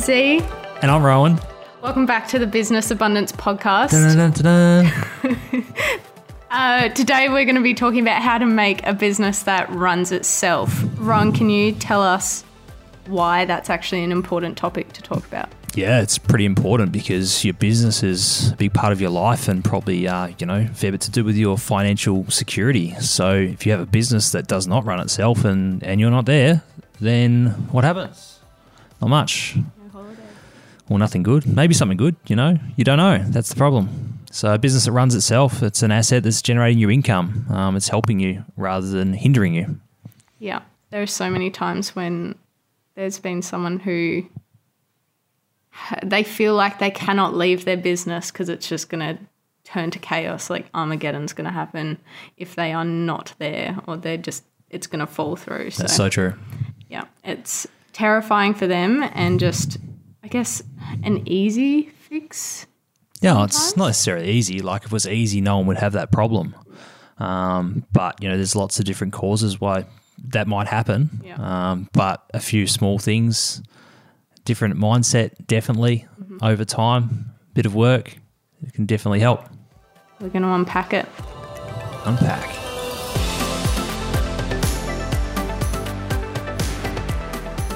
is Z. And I'm Rowan. Welcome back to the Business Abundance Podcast. Dun-dun-dun-dun. Uh, today we're going to be talking about how to make a business that runs itself. Ron, can you tell us why that's actually an important topic to talk about? Yeah, it's pretty important because your business is a big part of your life and probably, uh, you know, a fair bit to do with your financial security. So if you have a business that does not run itself and, and you're not there, then what happens? Not much. Well, nothing good. Maybe something good, you know? You don't know. That's the problem. So a business that runs itself, it's an asset that's generating your income. Um, it's helping you rather than hindering you. Yeah, there are so many times when there's been someone who they feel like they cannot leave their business because it's just going to turn to chaos. Like Armageddon's going to happen if they are not there, or they're just it's going to fall through. That's so true. yeah, it's terrifying for them, and just I guess an easy fix. Yeah, it's not necessarily easy. Like if it was easy, no one would have that problem. Um, but you know, there's lots of different causes why that might happen. Yeah. Um, but a few small things, different mindset, definitely Mm-hmm. over time, bit of work, it can definitely help. We're going to unpack it. Unpack.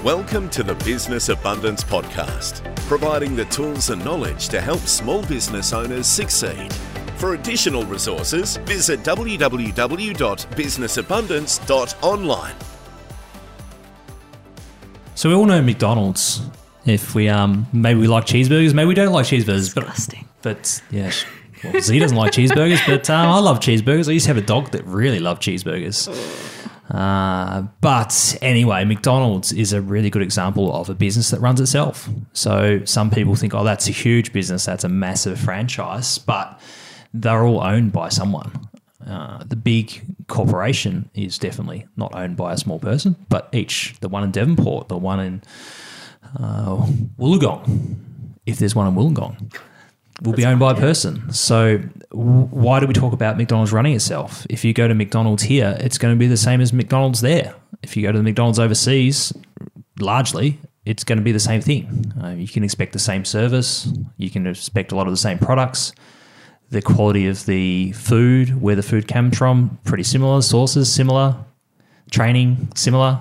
Welcome to the Business Abundance Podcast, providing the tools and knowledge to help small business owners succeed. For additional resources, visit www.businessabundance.online. So we all know McDonald's. If we um maybe we like cheeseburgers, maybe we don't like cheeseburgers, but Disgusting. but yeah. sh- Well, Z doesn't like cheeseburgers, but um, I love cheeseburgers. I used to have a dog that really loved cheeseburgers. Uh, but anyway, McDonald's is a really good example of a business that runs itself. So some people think, oh, that's a huge business, that's a massive franchise, but they're all owned by someone. Uh, the big corporation is definitely not owned by a small person, but each, the one in Devonport, the one in uh, Wollongong, if there's one in Wollongong, will be owned by a person. So why do we talk about McDonald's running itself? If you go to McDonald's here, it's going to be the same as McDonald's there. If you go to the McDonald's overseas, largely it's going to be the same thing. Uh, you can expect the same service. You can expect a lot of the same products. The quality of the food, where the food comes from, pretty similar. Sources similar. Training similar.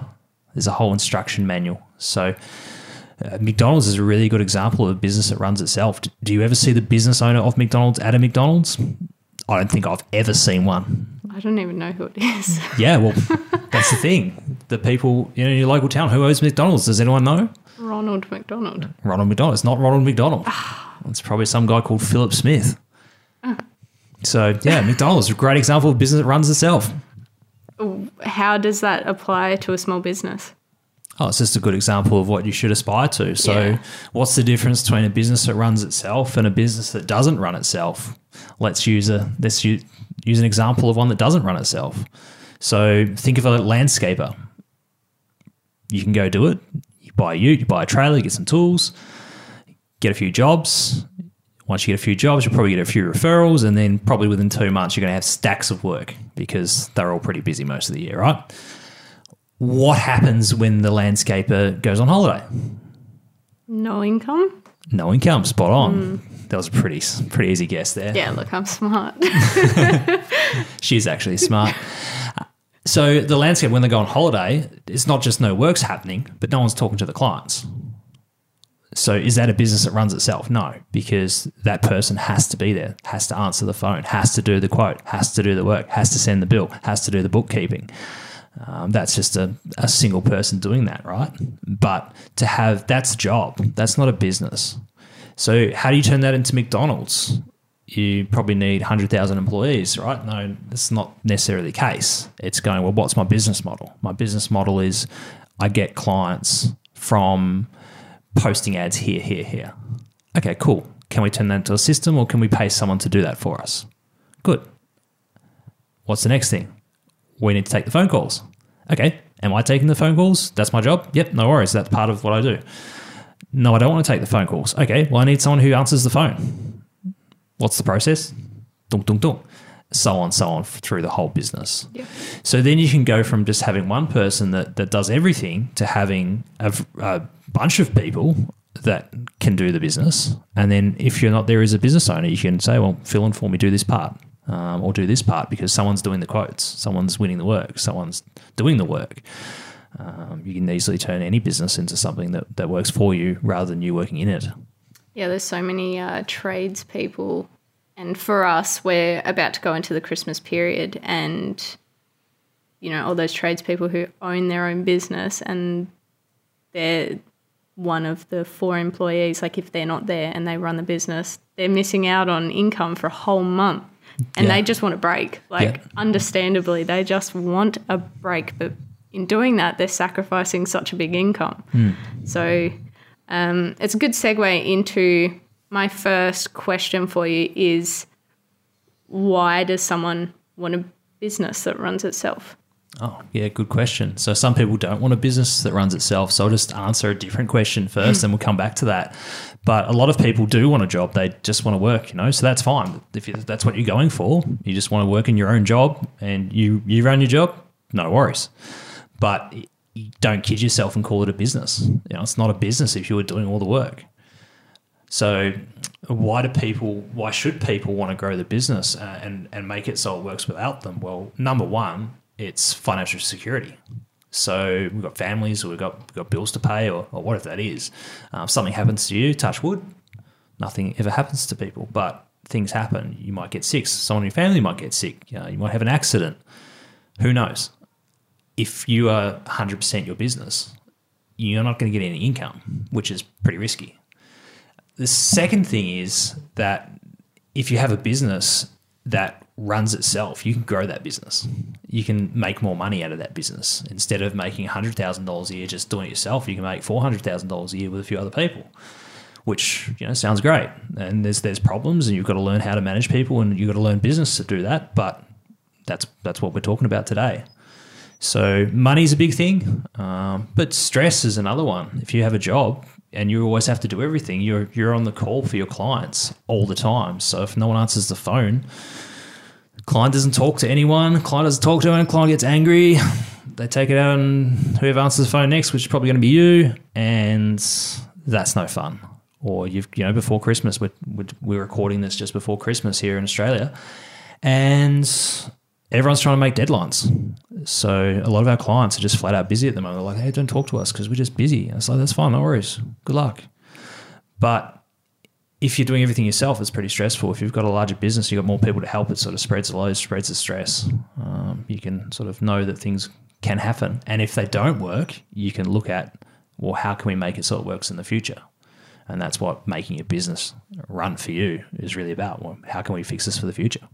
There's a whole instruction manual. So uh, McDonald's is a really good example of a business that runs itself. Do you ever see the business owner of McDonald's at a McDonald's? I don't think I've ever seen one. I don't even know who it is. Yeah, well, that's the thing. The people you know, in your local town who owns McDonald's, does anyone know? Ronald McDonald. Ronald McDonald. It's not Ronald McDonald. It's probably some guy called Philip Smith. So, yeah, McDonald's is a great example of a business that runs itself. How does that apply to a small business? Oh, it's just a good example of what you should aspire to. So, Yeah. what's the difference between a business that runs itself and a business that doesn't run itself? Let's use a let's use, use an example of one that doesn't run itself. So, think of a landscaper. You can go do it. You buy a ute, you buy a trailer, you get some tools, get a few jobs. Once you get a few jobs, you'll probably get a few referrals, and then probably within two months, you're going to have stacks of work because they're all pretty busy most of the year, right? What happens when the landscaper goes on holiday? No income? No income, spot on. That was a pretty pretty easy guess there. Yeah, look, I'm smart. She's actually smart. so the landscape when they go on holiday, it's not just no work's happening, but no one's talking to the clients. So is that a business that runs itself? No, because that person has to be there, has to answer the phone, has to do the quote, has to do the work, has to send the bill, has to do the bookkeeping. Um, that's just a, a single person doing that, right? But to have that's a job, that's not a business. So how do you turn that into McDonald's? You probably need 100,000 employees, right? No, that's not necessarily the case. It's going, well, what's my business model? My business model is I get clients from posting ads here, here, here. Okay, cool. Can we turn that into a system or can we pay someone to do that for us? Good. What's the next thing? We need to take the phone calls. Okay. Am I taking the phone calls? That's my job. Yep. No worries. That's part of what I do. No, I don't want to take the phone calls. Okay. Well, I need someone who answers the phone. What's the process? Dunk, dunk, dunk. So on, so on through the whole business. Yep. So then you can go from just having one person that, that does everything to having a, a bunch of people that can do the business. And then if you're not there as a business owner, you can say, well, fill in for me, do this part. Um, or do this part because someone's doing the quotes, someone's winning the work, someone's doing the work. Um, you can easily turn any business into something that, that works for you rather than you working in it. Yeah, there's so many uh, tradespeople. And for us, we're about to go into the Christmas period, and you know, all those tradespeople who own their own business and they're one of the four employees, like if they're not there and they run the business, they're missing out on income for a whole month. And Yeah. they just want a break. Like, Yeah. understandably, they just want a break. But in doing that, they're sacrificing such a big income. Hmm. So um, it's a good segue into my first question for you is why does someone want a business that runs itself? Oh, yeah, good question. So some people don't want a business that runs itself. So I'll just answer a different question first and we'll come back to that. But a lot of people do want a job. They just want to work, you know, so that's fine. If that's what you're going for, you just want to work in your own job and you, you run your job, no worries. But don't kid yourself and call it a business. You know, it's not a business if you were doing all the work. So why do people why should people want to grow the business uh, and and make it so it works without them? Well, number one, it's financial security. So we've got families, we've got we've got bills to pay, or, or whatever that is. Um, something happens to you, touch wood, nothing ever happens to people, but things happen. You might get sick. Someone in your family might get sick. You, know, you might have an accident. Who knows? If you are 100% your business, you're not going to get any income, which is pretty risky. The second thing is that if you have a business that runs itself, you can grow that business. You can make more money out of that business. Instead of making $100,000 a year just doing it yourself, you can make $400,000 a year with a few other people, which, you know, sounds great. And there's there's problems and you've got to learn how to manage people and you've got to learn business to do that, but that's that's what we're talking about today. So money's a big thing, um, but stress is another one. If you have a job and you always have to do everything, you're you're on the call for your clients all the time. So if no one answers the phone, client doesn't talk to anyone. Client doesn't talk to anyone. Client gets angry. They take it out on whoever answers the phone next, which is probably going to be you, and that's no fun. Or you've you know before Christmas, we're we're, recording this just before Christmas here in Australia, and everyone's trying to make deadlines. So a lot of our clients are just flat out busy at the moment. They're like, hey, don't talk to us because we're just busy. And it's like, that's fine, no worries. Good luck. But if you're doing everything yourself, it's pretty stressful. If you've got a larger business, you've got more people to help, it sort of spreads the load, spreads the stress. Um, you can sort of know that things can happen. And if they don't work, you can look at, well, how can we make it so it works in the future? And that's what making a business run for you is really about. Well, how can we fix this for the future?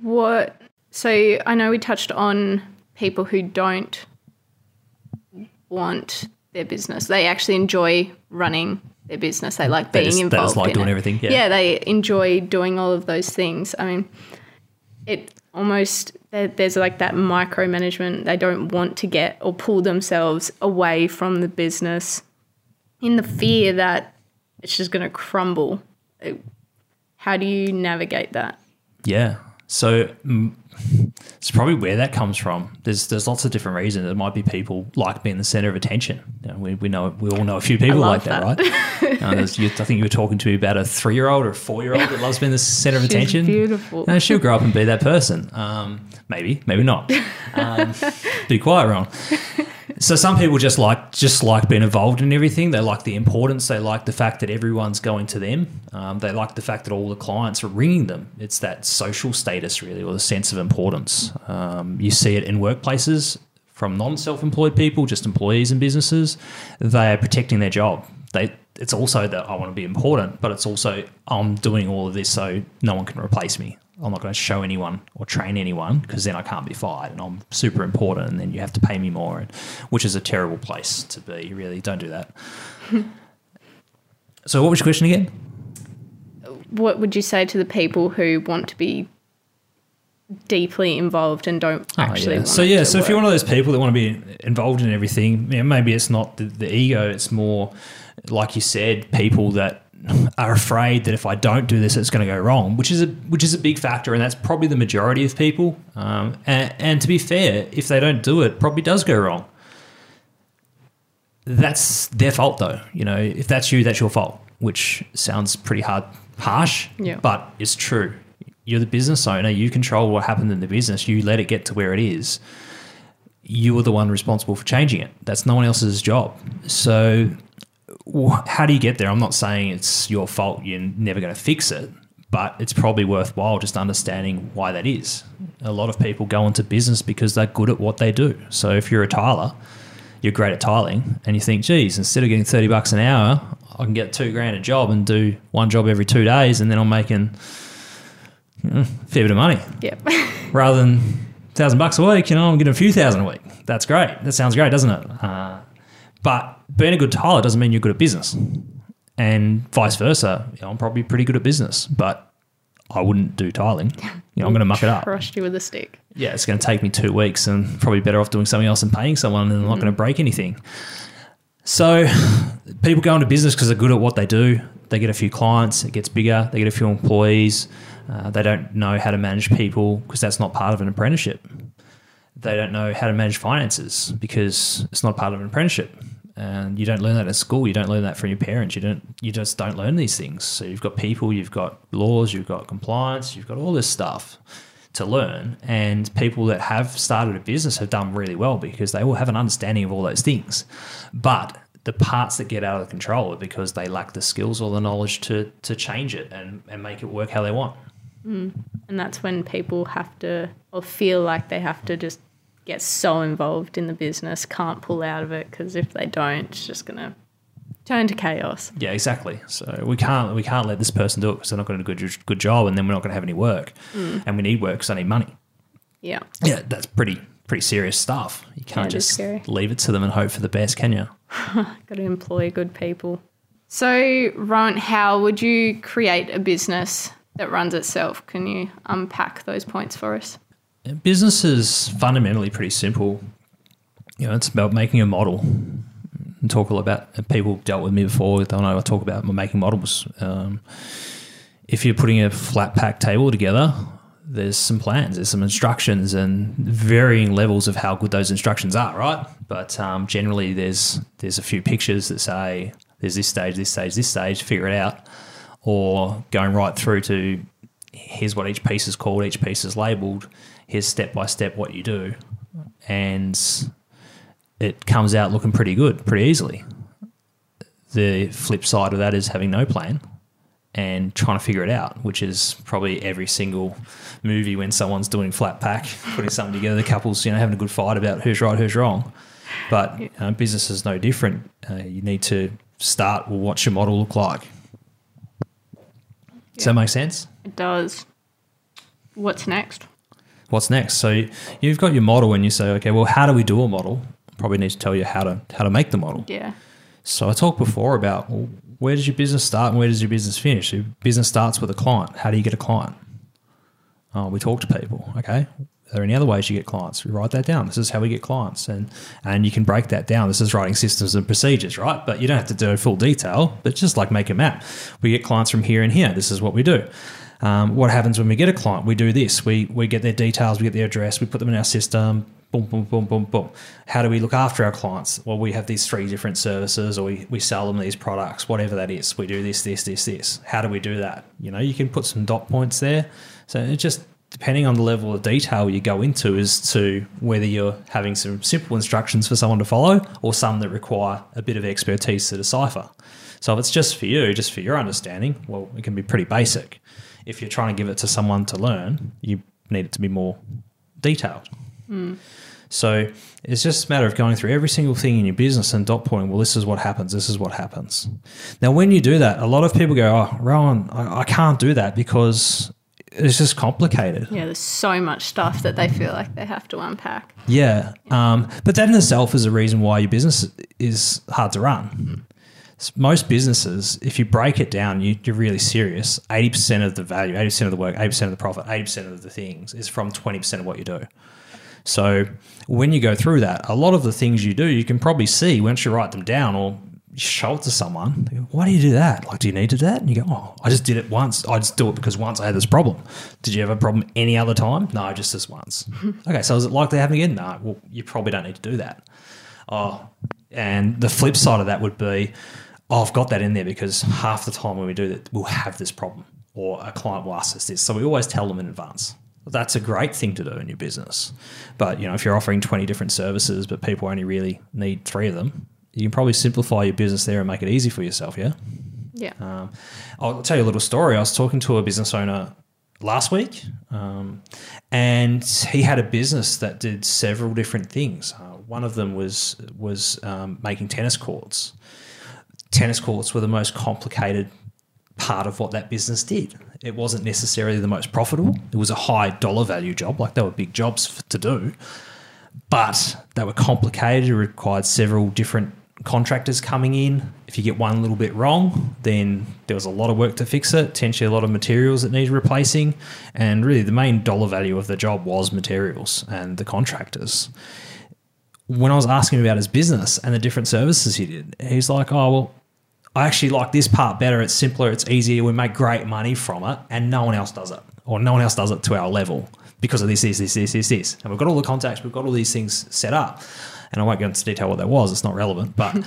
What? So I know we touched on people who don't want their business. They actually enjoy running their business. They like They being just- they involved. just like in doing it. everything, yeah. they enjoy doing all of those things. I mean, it almost there's like that micromanagement. They don't want to get or pull themselves away from the business in the fear that it's just going to crumble. How do you navigate that? Yeah. So it's probably where that comes from. There's there's lots of different reasons. There might be people like being the center of attention. You know, we, we know we all know a few people like love that, right? Uh, you, I think you were talking to me about a three year old or a four year old that loves being the center of attention. beautiful. No, she'll grow up and be that person. Um, maybe, maybe not. Um, be quite wrong. So some people just like just like being involved in everything. They like the importance. They like the fact that everyone's going to them. Um, they like the fact that all the clients are ringing them. It's that social status really, or the sense of importance. Um, you see it in workplaces from non-self-employed people, just employees and businesses. They are protecting their job. They it's also that I want to be important, but it's also I'm doing all of this so no one can replace me. I'm not going to show anyone or train anyone because then I can't be fired and I'm super important and then you have to pay me more, and, which is a terrible place to be. Really, don't do that. so, what was your question again? what would you say to the people who want to be deeply involved and don't ah, actually Oh, yeah. want So yeah, so if you're one of those people that want to be involved in everything, maybe it's not the, the ego. It's more, like you said, people that are afraid that if I don't do this, it's going to go wrong, which is a which is a big factor, and that's probably the majority of people. Um, and, and to be fair, if they don't do it, probably does go wrong. that's their fault though. You know, if that's you, that's your fault, which sounds pretty hard, harsh, Yeah. but it's true. You're the business owner. You control what happened in the business. You let it get to where it is. You are the one responsible for changing it. That's no one else's job. So, how do you get there? I'm not saying it's your fault. You're never going to fix it, but it's probably worthwhile just understanding why that is. A lot of people go into business because they're good at what they do. So, if you're a tiler, you're great at tiling and you think, geez, instead of getting 30 bucks an hour, I can get two grand a job and do one job every two days and then I'm making you know, a fair bit of money. Yep. Rather than thousand bucks a week, you know, I'm getting a few thousand a week. That's great. That sounds great, doesn't it? Uh, but being a good tiler doesn't mean you're good at business. And vice versa. You know, I'm probably pretty good at business, but I wouldn't do tiling. You know, I'm going to muck it up Crushed you with a stick. yeah, it's going to take me two weeks and probably better off doing something else and paying someone and I'm not going to break anything. So people go into business because they're good at what they do. They get a few clients, it gets bigger, they get a few employees. Uh, they don't know how to manage people because that's not part of an apprenticeship. They don't know how to manage finances because it's not part of an apprenticeship. And you don't learn that at school. You don't learn that from your parents. You don't. You just don't learn these things. So you've got people, you've got laws, you've got compliance, you've got all this stuff to learn. And people that have started a business have done really well because they all have an understanding of all those things. But the parts that get out of control are because they lack the skills or the knowledge to to change it and, and make it work how they want. Mm. And that's when people have to, or feel like they have to just get so involved in the business, can't pull out of it because if they don't, it's just going to turn to chaos. Yeah, exactly. So we can't we can't let this person do it because they're not going to do a good good job, and then we're not going to have any work, mm. and we need work because I need money. Yeah. Yeah, that's pretty pretty serious stuff. You can't is just leave it to them and hope for the best, can you? Got to employ good people. So, Rowan, how would you create a business that runs itself? Can you unpack those points for us? Business is fundamentally pretty simple. You know, it's about making a model. And talk all about people dealt with me before. They know I talk about making models. Um, if you're putting a flat pack table together, there's some plans, there's some instructions, and varying levels of how good those instructions are, right? But um, generally, there's there's a few pictures that say there's this stage, this stage, this stage. Figure it out, or going right through to here's what each piece is called, each piece is labeled. Here's step by step what you do, and it comes out looking pretty good, pretty easily. The flip side of that is having no plan and trying to figure it out, which is probably every single movie when someone's doing flat pack, putting something together, the couple's you know having a good fight about who's right, who's wrong. But business is no different. Uh, you need to start with what's your model look like. Does that make sense? It does. What's next? What's next? So you've got your model, and you say, okay, well, how do we do a model? Probably need to tell you how to how to make the model. Yeah. So I talked before about well, where does your business start and where does your business finish? Your business starts with a client. How do you get a client? Oh, we talk to people. Okay. Are there any other ways you get clients? We write that down. This is how we get clients, and and you can break that down. This is writing systems and procedures, right? But you don't have to do full detail. But just like make a map, we get clients from here and here. This is what we do. Um, what happens when we get a client? We do this. We we get their details. We get their address. We put them in our system. Boom, boom, boom, boom, boom. How do we look after our clients? Well, we have these three different services, or we, we sell them these products, whatever that is. We do this, this, this, this. How do we do that? You know, you can put some dot points there. So it just depending on the level of detail you go into as to whether you're having some simple instructions for someone to follow or some that require a bit of expertise to decipher. So if it's just for you, just for your understanding, well, it can be pretty basic. If you're trying to give it to someone to learn, you need it to be more detailed. So it's just a matter of going through every single thing in your business and dot pointing, well, this is what happens, this is what happens. Now, when you do that, a lot of people go, oh, Rowan, I, I can't do that because it's just complicated. Yeah, there's so much stuff that they feel like they have to unpack. Yeah. Um, but that in itself is a reason why your business is hard to run. S- Most businesses, if you break it down, you, you're really serious. 80% of the value, 80% of the work, 80% of the profit, 80% of the things is from 20% of what you do. So when you go through that, a lot of the things you do, you can probably see once you write them down or show it to someone. Go, Why do you do that? Like, do you need to do that? And you go, Oh, I just did it once. I just do it because once I had this problem. Did you have a problem any other time? No, just this once. okay, so is it likely to happen again? No. Well, you probably don't need to do that. Oh, And the flip side of that would be, oh, I've got that in there because half the time when we do that, we'll have this problem or a client will ask us this. So we always tell them in advance. That's a great thing to do in your business. But, you know, if you're offering 20 different services, but people only really need three of them, you can probably simplify your business there and make it easy for yourself, yeah? Yeah. Um, I'll tell you a little story. I was talking to a business owner last week, um, and he had a business that did several different things. Uh, one of them was was um, making tennis courts. Tennis courts were the most complicated part of what that business did. It wasn't necessarily the most profitable. It was a high dollar value job, like they were big jobs to do, but they were complicated. It required several different contractors coming in. If you get one little bit wrong, then there was a lot of work to fix it, potentially a lot of materials that needed replacing. And really, the main dollar value of the job was materials and the contractors. When I was asking him about his business and the different services he did, he's like, Oh, well, I actually like this part better. It's simpler, it's easier. We make great money from it, and no one else does it, or no one else does it to our level because of this, this, this, this, this, this. And we've got all the contacts, we've got all these things set up and I won't go into detail what that was. It's not relevant, but I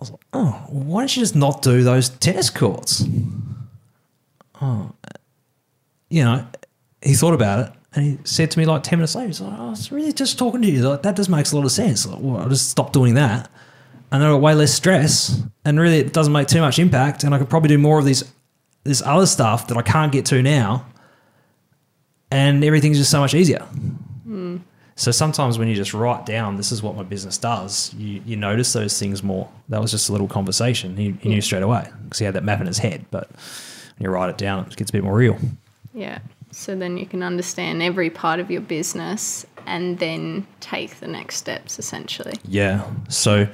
was like, oh, why don't you just not do those tennis courts? Oh, you know, he thought about it and he said to me like 10 minutes later, he's like, oh, I was really just talking to you. Like, that just makes a lot of sense. Like, well, I'll just stop doing that. And I got way less stress and really it doesn't make too much impact. And I could probably do more of these, this other stuff that I can't get to now. And everything's just so much easier. Mm. So sometimes when you just write down, this is what my business does, you, you notice those things more. That was just a little conversation. He, he knew straight away because he had that map in his head. But when you write it down, it gets a bit more real. Yeah. So then you can understand every part of your business and then take the next steps essentially. Yeah. So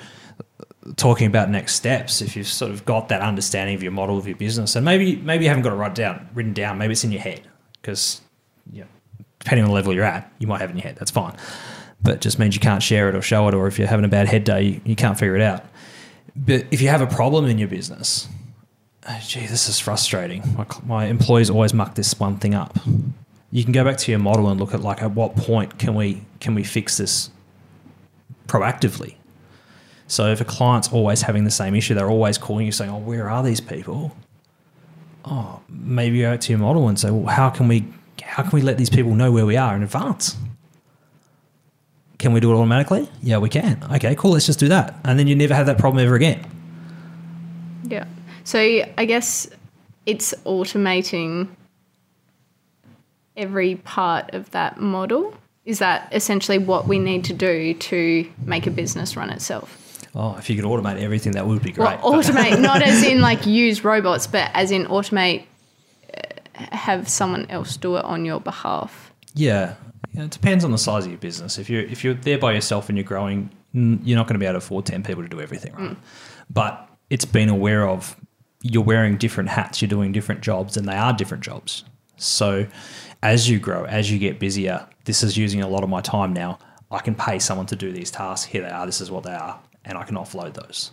talking about next steps, if you've sort of got that understanding of your model of your business, and maybe maybe you haven't got it down written down, maybe it's in your head because know, depending on the level you're at, you might have it in your head. That's fine. But just means you can't share it or show it, or if you're having a bad head day, you, you can't figure it out. But if you have a problem in your business, Oh, gee, this is frustrating. My, my employees always muck this one thing up. You can go back to your model and look at like at what point can we can we fix this proactively. So if a client's always having the same issue, they're always calling you saying, "Oh, where are these people?" Oh, maybe go to your model and say, "Well, how can we how can we let these people know where we are in advance? Can we do it automatically? Yeah, we can. Okay, cool. Let's just do that. And then you never have that problem ever again. Yeah. So I guess it's automating every part of that model. Is that essentially what we need to do to make a business run itself? Oh, if you could automate everything, that would be great. Well, automate, not as in like use robots, but as in automate have someone else do it on your behalf? Yeah, yeah, it depends on the size of your business. If you're if you're there by yourself and you're growing, you're not going to be able to afford ten people to do everything, right? Mm. But it's been aware of you're wearing different hats, you're doing different jobs, and they are different jobs. So as you grow, as you get busier, this is using a lot of my time now. I can pay someone to do these tasks. Here they are. This is what they are, and I can offload those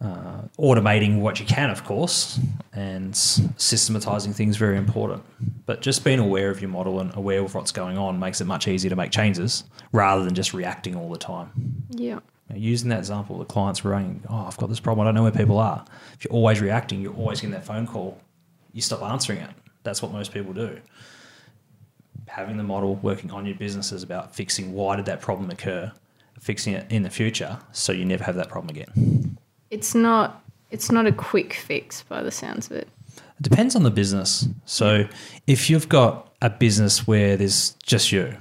uh, automating what you can, of course, and systematizing things very important. But just being aware of your model and aware of what's going on makes it much easier to make changes rather than just reacting all the time. Yeah. Using that example, the client's running, oh, I've got this problem. I don't know where people are. If you're always reacting, you're always getting that phone call. You stop answering it. That's what most people do. Having the model working on your business is about fixing why did that problem occur, fixing it in the future so you never have that problem again it's not it's not a quick fix by the sounds of it. It depends on the business. So if you've got a business where there's just you,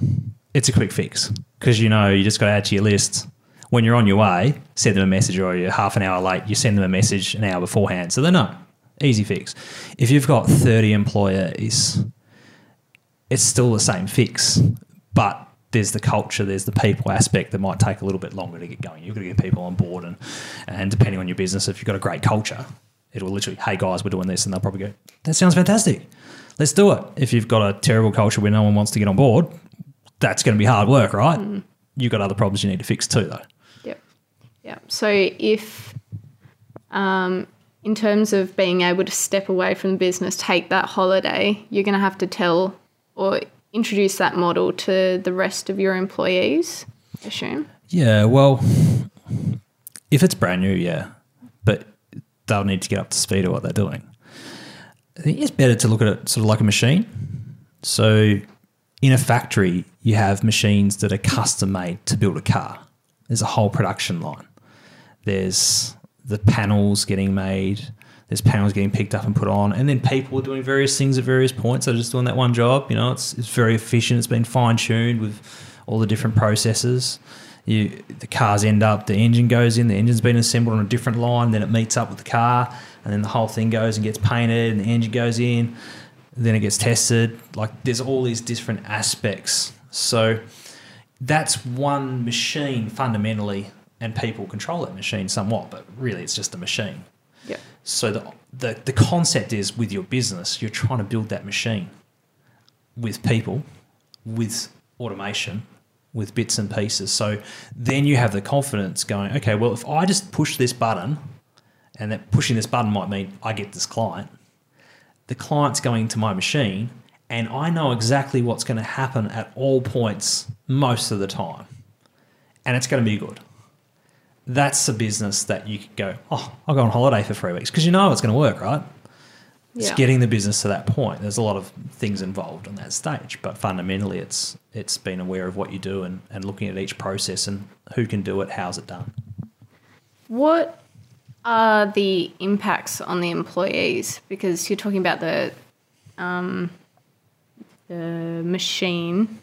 it's a quick fix because you know you just got to add to your list. When you're on your way, send them a message, or you're half an hour late, you send them a message an hour beforehand, so they know. Easy fix. If you've got 30 employees, it's still the same fix, but there's the culture, there's the people aspect that might take a little bit longer to get going. You've got to get people on board, and and depending on your business, if you've got a great culture, it'll literally, hey guys, we're doing this, and they'll probably go, that sounds fantastic, let's do it. If you've got a terrible culture where no one wants to get on board, that's going to be hard work, right? Mm. You've got other problems you need to fix too, though. Yep. So if, um, in terms of being able to step away from the business, take that holiday, you're going to have to tell or introduce that model to the rest of your employees, I assume? Yeah, well, if it's brand new, yeah, but they'll need to get up to speed of what they're doing. I think it's better to look at it sort of like a machine. So, in a factory, you have machines that are custom made to build a car. There's a whole production line. There's the panels getting made. There's panels getting picked up and put on, and then people are doing various things at various points. They're just doing that one job. You know, it's it's very efficient. It's been fine tuned with all the different processes. You, the cars end up, the engine goes in, the engine's been assembled on a different line, then it meets up with the car, and then the whole thing goes and gets painted, and the engine goes in, then it gets tested. Like there's all these different aspects. So that's one machine fundamentally, and people control that machine somewhat, but really it's just a machine. Yeah. So the, the the concept is with your business, you're trying to build that machine with people, with automation, with bits and pieces. So then you have the confidence going, okay, well, if I just push this button, and that pushing this button might mean I get this client, the client's going to my machine, and I know exactly what's going to happen at all points most of the time, and it's going to be good. That's a business that you could go, oh, I'll go on holiday for three weeks because you know it's going to work, right? It's Yeah. getting the business to that point. There's a lot of things involved on that stage, but fundamentally, it's it's being aware of what you do and, and looking at each process and who can do it, how's it done. What are the impacts on the employees? Because you're talking about the um, the machine,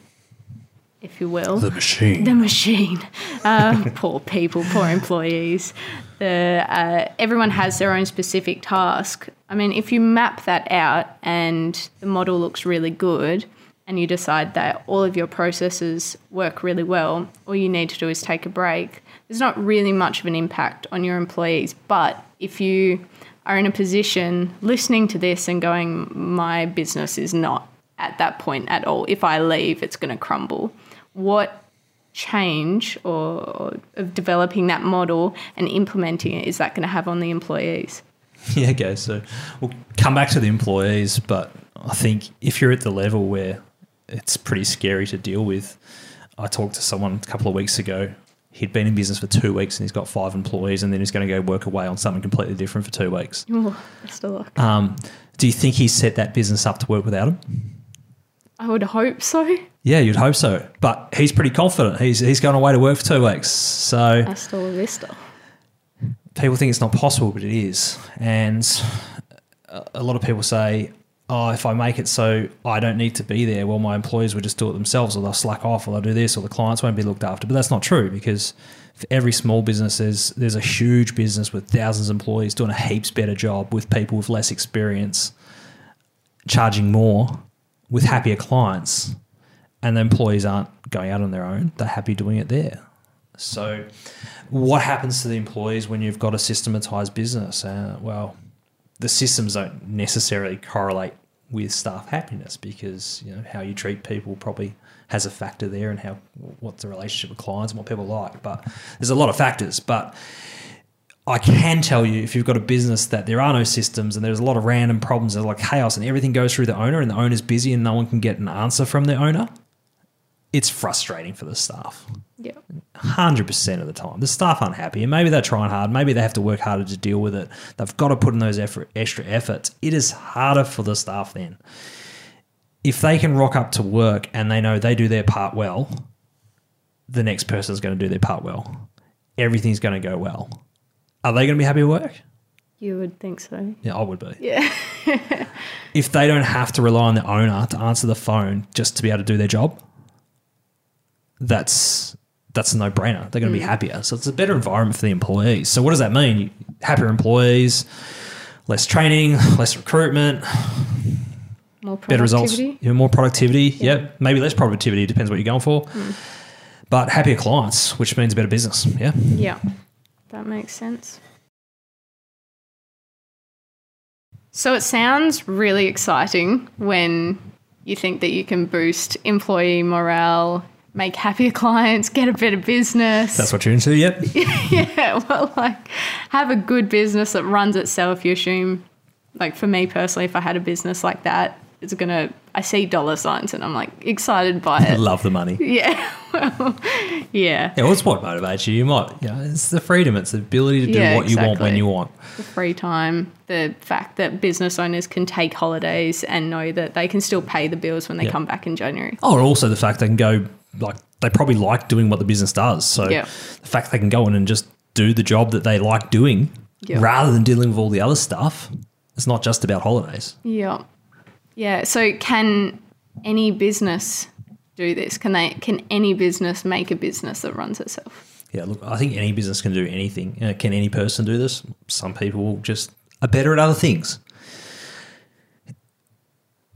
if you will. The machine. the machine. Uh, poor people, poor employees. The uh, everyone has their own specific task. I mean, if you map that out and the model looks really good, and you decide that all of your processes work really well, all you need to do is take a break. There's not really much of an impact on your employees, but if you are in a position listening to this and going, my business is not at that point at all. If I leave, it's going to crumble. What change or, or of developing that model and implementing it is that going to have on the employees? Yeah, okay. So we'll come back to the employees, but I think if you're at the level where it's pretty scary to deal with, I talked to someone a couple of weeks ago. He'd been in business for two weeks and he's got five employees, and then he's going to go work away on something completely different for two weeks. Oh, best of luck. Um, do you think he set that business up to work without him? I would hope so. Yeah, you'd hope so. But he's pretty confident. He's he's going away to work for two weeks. So Hasta la vista. people think it's not possible, but it is. And a lot of people say, "Oh, if I make it so I don't need to be there, well, my employees will just do it themselves, or they'll slack off, or they'll do this, or the clients won't be looked after." But that's not true because for every small business, there's there's a huge business with thousands of employees doing a heaps better job with people with less experience, charging more, with happier clients, and the employees aren't going out on their own; they're happy doing it there. So, what happens to the employees when you've got a systematized business? Uh, well, the systems don't necessarily correlate with staff happiness because you know how you treat people probably has a factor there, and how what's the relationship with clients and what people like. But there's a lot of factors. But I can tell you if you've got a business that there are no systems and there's a lot of random problems, there's like chaos, and everything goes through the owner, and the owner's busy and no one can get an answer from the owner. It's frustrating for the staff Yeah. hundred percent of the time. The staff aren't happy, and maybe they're trying hard. Maybe they have to work harder to deal with it. They've got to put in those effort, extra efforts. It is harder for the staff then. If they can rock up to work and they know they do their part well, the next person's going to do their part well. Everything's going to go well. Are they going to be happy at work? You would think so. Yeah, I would be. Yeah. If they don't have to rely on the owner to answer the phone just to be able to do their job, that's that's a no brainer. They're going to be mm. happier. So it's a better environment for the employees. So what does that mean? Happier employees, less training, less recruitment, More better results, productivity. yeah, more productivity. Yep, maybe less productivity depends what you're going for. Mm. But happier clients, which means better business. Yeah. Yeah, that makes sense. So it sounds really exciting when you think that you can boost employee morale, make happier clients, get a better business. That's what you're into. Yep. yeah, well, like have a good business that runs itself. You assume, like for me personally, if I had a business like that, it's gonna. I see dollar signs and I'm like excited by it. Love the money. yeah, well, yeah. Yeah, well, it's what motivates you. You might, you know, it's the freedom, it's the ability to do Yeah, what you want when you want. The free time, the fact that business owners can take holidays and know that they can still pay the bills when they Yeah. come back in January. Oh, also the fact they can go, like, they probably like doing what the business does. So Yeah. the fact they can go in and just do the job that they like doing rather than dealing with all the other stuff, it's not just about holidays. Yeah. Yeah. So can any business do this? Can they can any business make a business that runs itself? Yeah, look, I think any business can do anything. Uh, can any person do this? Some people just are better at other things.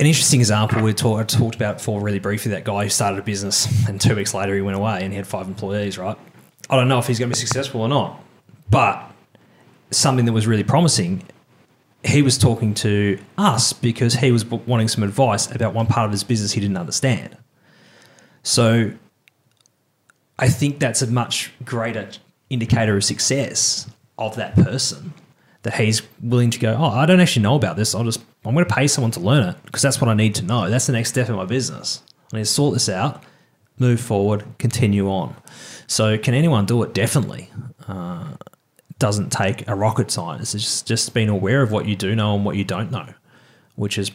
An interesting example we talk, talked about before really briefly that guy who started a business and two weeks later he went away and he had five employees, right? I don't know if he's going to be successful or not, but something that was really promising, he was talking to us because he was wanting some advice about one part of his business he didn't understand. So I think that's a much greater indicator of success of that person that he's willing to go, oh, I don't actually know about this. I'll just, I'm going to pay someone to learn it because that's what I need to know. That's the next step in my business. I need to sort this out, move forward, continue on. So, can anyone do it? Definitely. Uh, doesn't take a rocket science. It's just, just being aware of what you do know and what you don't know, which is a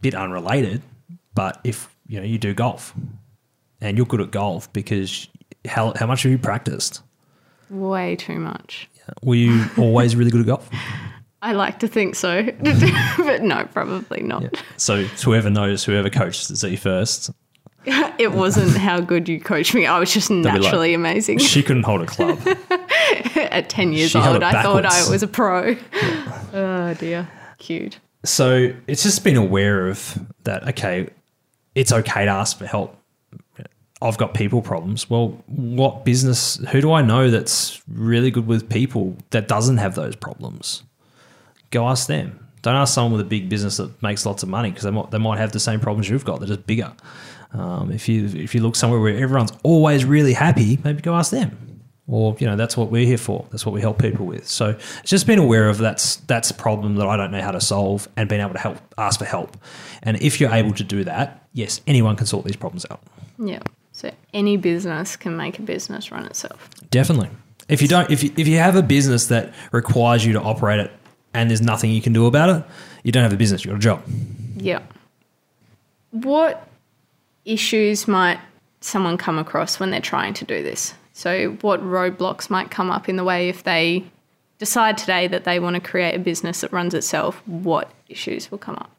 bit unrelated. But if you know you do golf and you're good at golf because how, how much have you practiced? Way too much. Were you always really good at golf? I like to think so, but no, probably not. So whoever knows, whoever coaches you first, It wasn't how good you coached me. I was just be like- naturally amazing. she couldn't hold a club. At 10 years She old, I thought I was a pro. Oh, dear. Cute. so it's just been aware of that. Okay, it's okay to ask for help. I've got people problems. Well, what business? Who do I know that's really good with people that doesn't have those problems? Go ask them. Don't ask someone with a big business that makes lots of money because they might they might have the same problems you've got. They're just bigger. Um, if you if you look somewhere where everyone's always really happy, maybe go ask them. Or you know that's what we're here for. That's what we help people with. So it's just being aware of that's that's a problem that I don't know how to solve, and being able to help ask for help. And if you're able to do that, yes, anyone can sort these problems out. Yeah. So any business can make a business run itself. Definitely. If you don't, if you, if you have a business that requires you to operate it, and there's nothing you can do about it, you don't have a business. You've got a job. Yeah. What issues might someone come across when they're trying to do this? So, what roadblocks might come up in the way if they decide today that they want to create a business that runs itself? What issues will come up?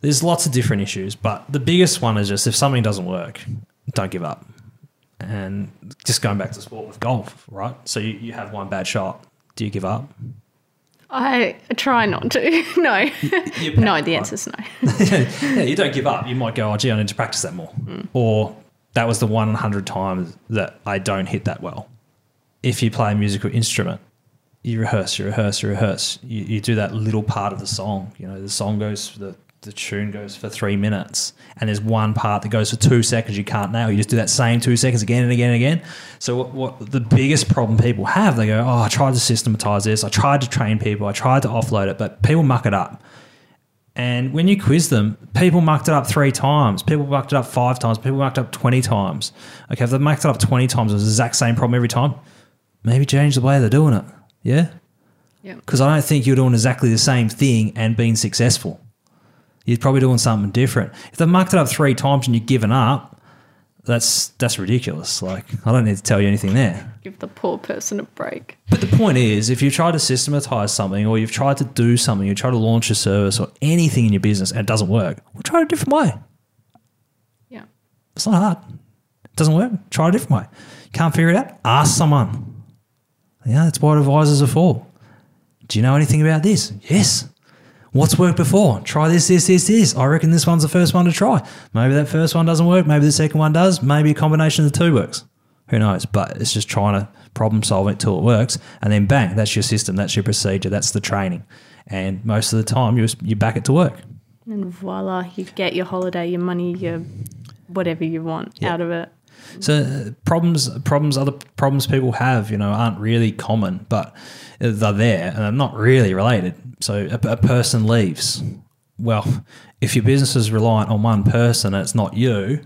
There's lots of different issues, but the biggest one is just if something doesn't work, don't give up. And just going back to sport with golf, right? So you, you have one bad shot. Do you give up? I try not to. no. No, the answer's no. yeah, you don't give up. You might go, oh, gee, I need to practice that more. Mm. Or that was the 100 times that I don't hit that well. If you play a musical instrument, you rehearse, you rehearse, you rehearse. You, you do that little part of the song. You know, the song goes, the, the tune goes for three minutes, and there's one part that goes for two seconds you can't nail. You just do that same two seconds again and again and again. So, what, what the biggest problem people have, they go, oh, I tried to systematize this, I tried to train people, I tried to offload it, but people muck it up. And when you quiz them, people mucked it up three times. People mucked it up five times. People mucked it up 20 times. Okay, if they mucked it up 20 times, it was the exact same problem every time. Maybe change the way they're doing it. Yeah? Yeah. Because I don't think you're doing exactly the same thing and being successful. You're probably doing something different. If they've mucked it up three times and you've given up, that's that's ridiculous. Like I don't need to tell you anything there. Give the poor person a break. But the point is, if you've tried to systematize something or you've tried to do something, you try to launch a service or anything in your business and it doesn't work, well, try a different way. Yeah. It's not hard. It doesn't work. Try a different way. Can't figure it out? Ask someone. Yeah, that's what advisors are for. Do you know anything about this? Yes. What's worked before? Try this, this, this, this. I reckon this one's the first one to try. Maybe that first one doesn't work. Maybe the second one does. Maybe a combination of the two works. Who knows? But it's just trying to problem solve it till it works. And then bang, that's your system. That's your procedure. That's the training. And most of the time, you, you back it to work. And voila, you get your holiday, your money, your whatever you want Yeah. out of it. So uh, problems, problems, other problems people have, you know, aren't really common, but they're there and they're not really related. So a, a person leaves. well, if your business is reliant on one person and it's not you,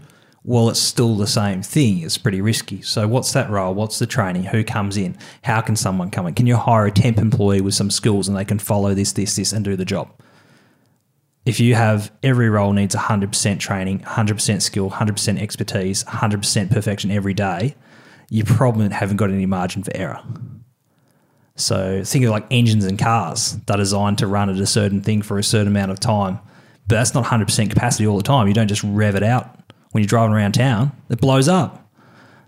well, it's still the same thing. It's pretty risky. So, what's that role? What's the training? Who comes in? How can someone come in? Can you hire a temp employee with some skills and they can follow this, this, this, and do the job? If you have every role needs 100% training, 100% skill, 100% expertise, 100% perfection every day, you probably haven't got any margin for error. So think of like engines and cars. They're designed to run at a certain thing for a certain amount of time. But that's not 100% capacity all the time. You don't just rev it out when you're driving around town, it blows up.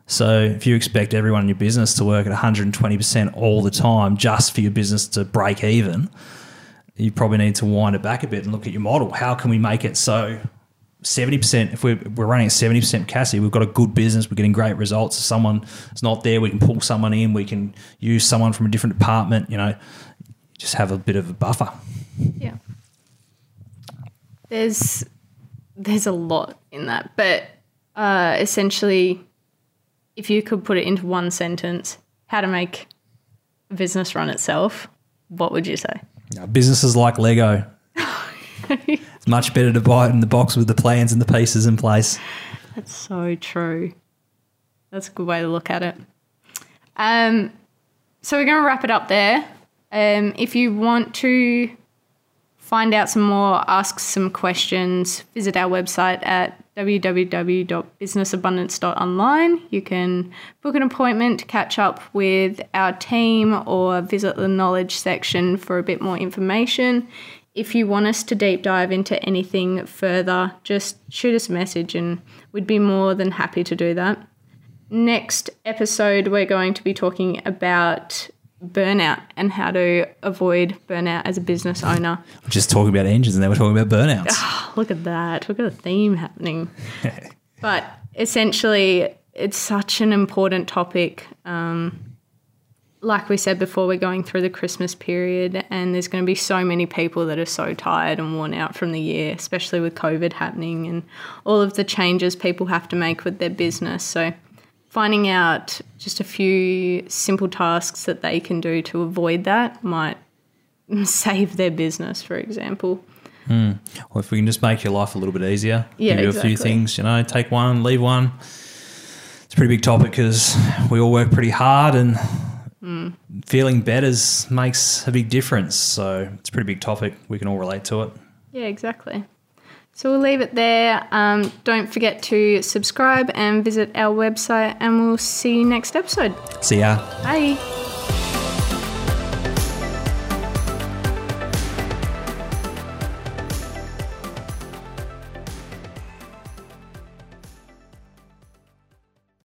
So if you expect everyone in your business to work at 120% all the time just for your business to break even, you probably need to wind it back a bit and look at your model. How can we make it so 70%, if we're, we're running at 70% capacity, we've got a good business, we're getting great results. If someone is not there, we can pull someone in, we can use someone from a different department, you know, just have a bit of a buffer. Yeah. There's there's a lot in that, but uh, essentially, if you could put it into one sentence, how to make a business run itself, what would you say? Now, businesses like Lego. much better to buy it in the box with the plans and the pieces in place. That's so true. That's a good way to look at it. Um, so we're going to wrap it up there. Um, if you want to find out some more, ask some questions, visit our website at www.businessabundance.online. You can book an appointment to catch up with our team or visit the knowledge section for a bit more information. If you want us to deep dive into anything further, just shoot us a message and we'd be more than happy to do that. Next episode, we're going to be talking about burnout and how to avoid burnout as a business owner. We're just talking about engines and then we're talking about burnouts. Oh, look at that. Look at the theme happening. but essentially, it's such an important topic. Um, like we said before, we're going through the Christmas period, and there's going to be so many people that are so tired and worn out from the year, especially with COVID happening and all of the changes people have to make with their business. So, finding out just a few simple tasks that they can do to avoid that might save their business, for example. Mm. Well, if we can just make your life a little bit easier, yeah, give you exactly. a few things, you know, take one, leave one. It's a pretty big topic because we all work pretty hard and mm. feeling better makes a big difference. So it's a pretty big topic. We can all relate to it. Yeah, exactly. So we'll leave it there. Um, don't forget to subscribe and visit our website, and we'll see you next episode. See ya. Bye.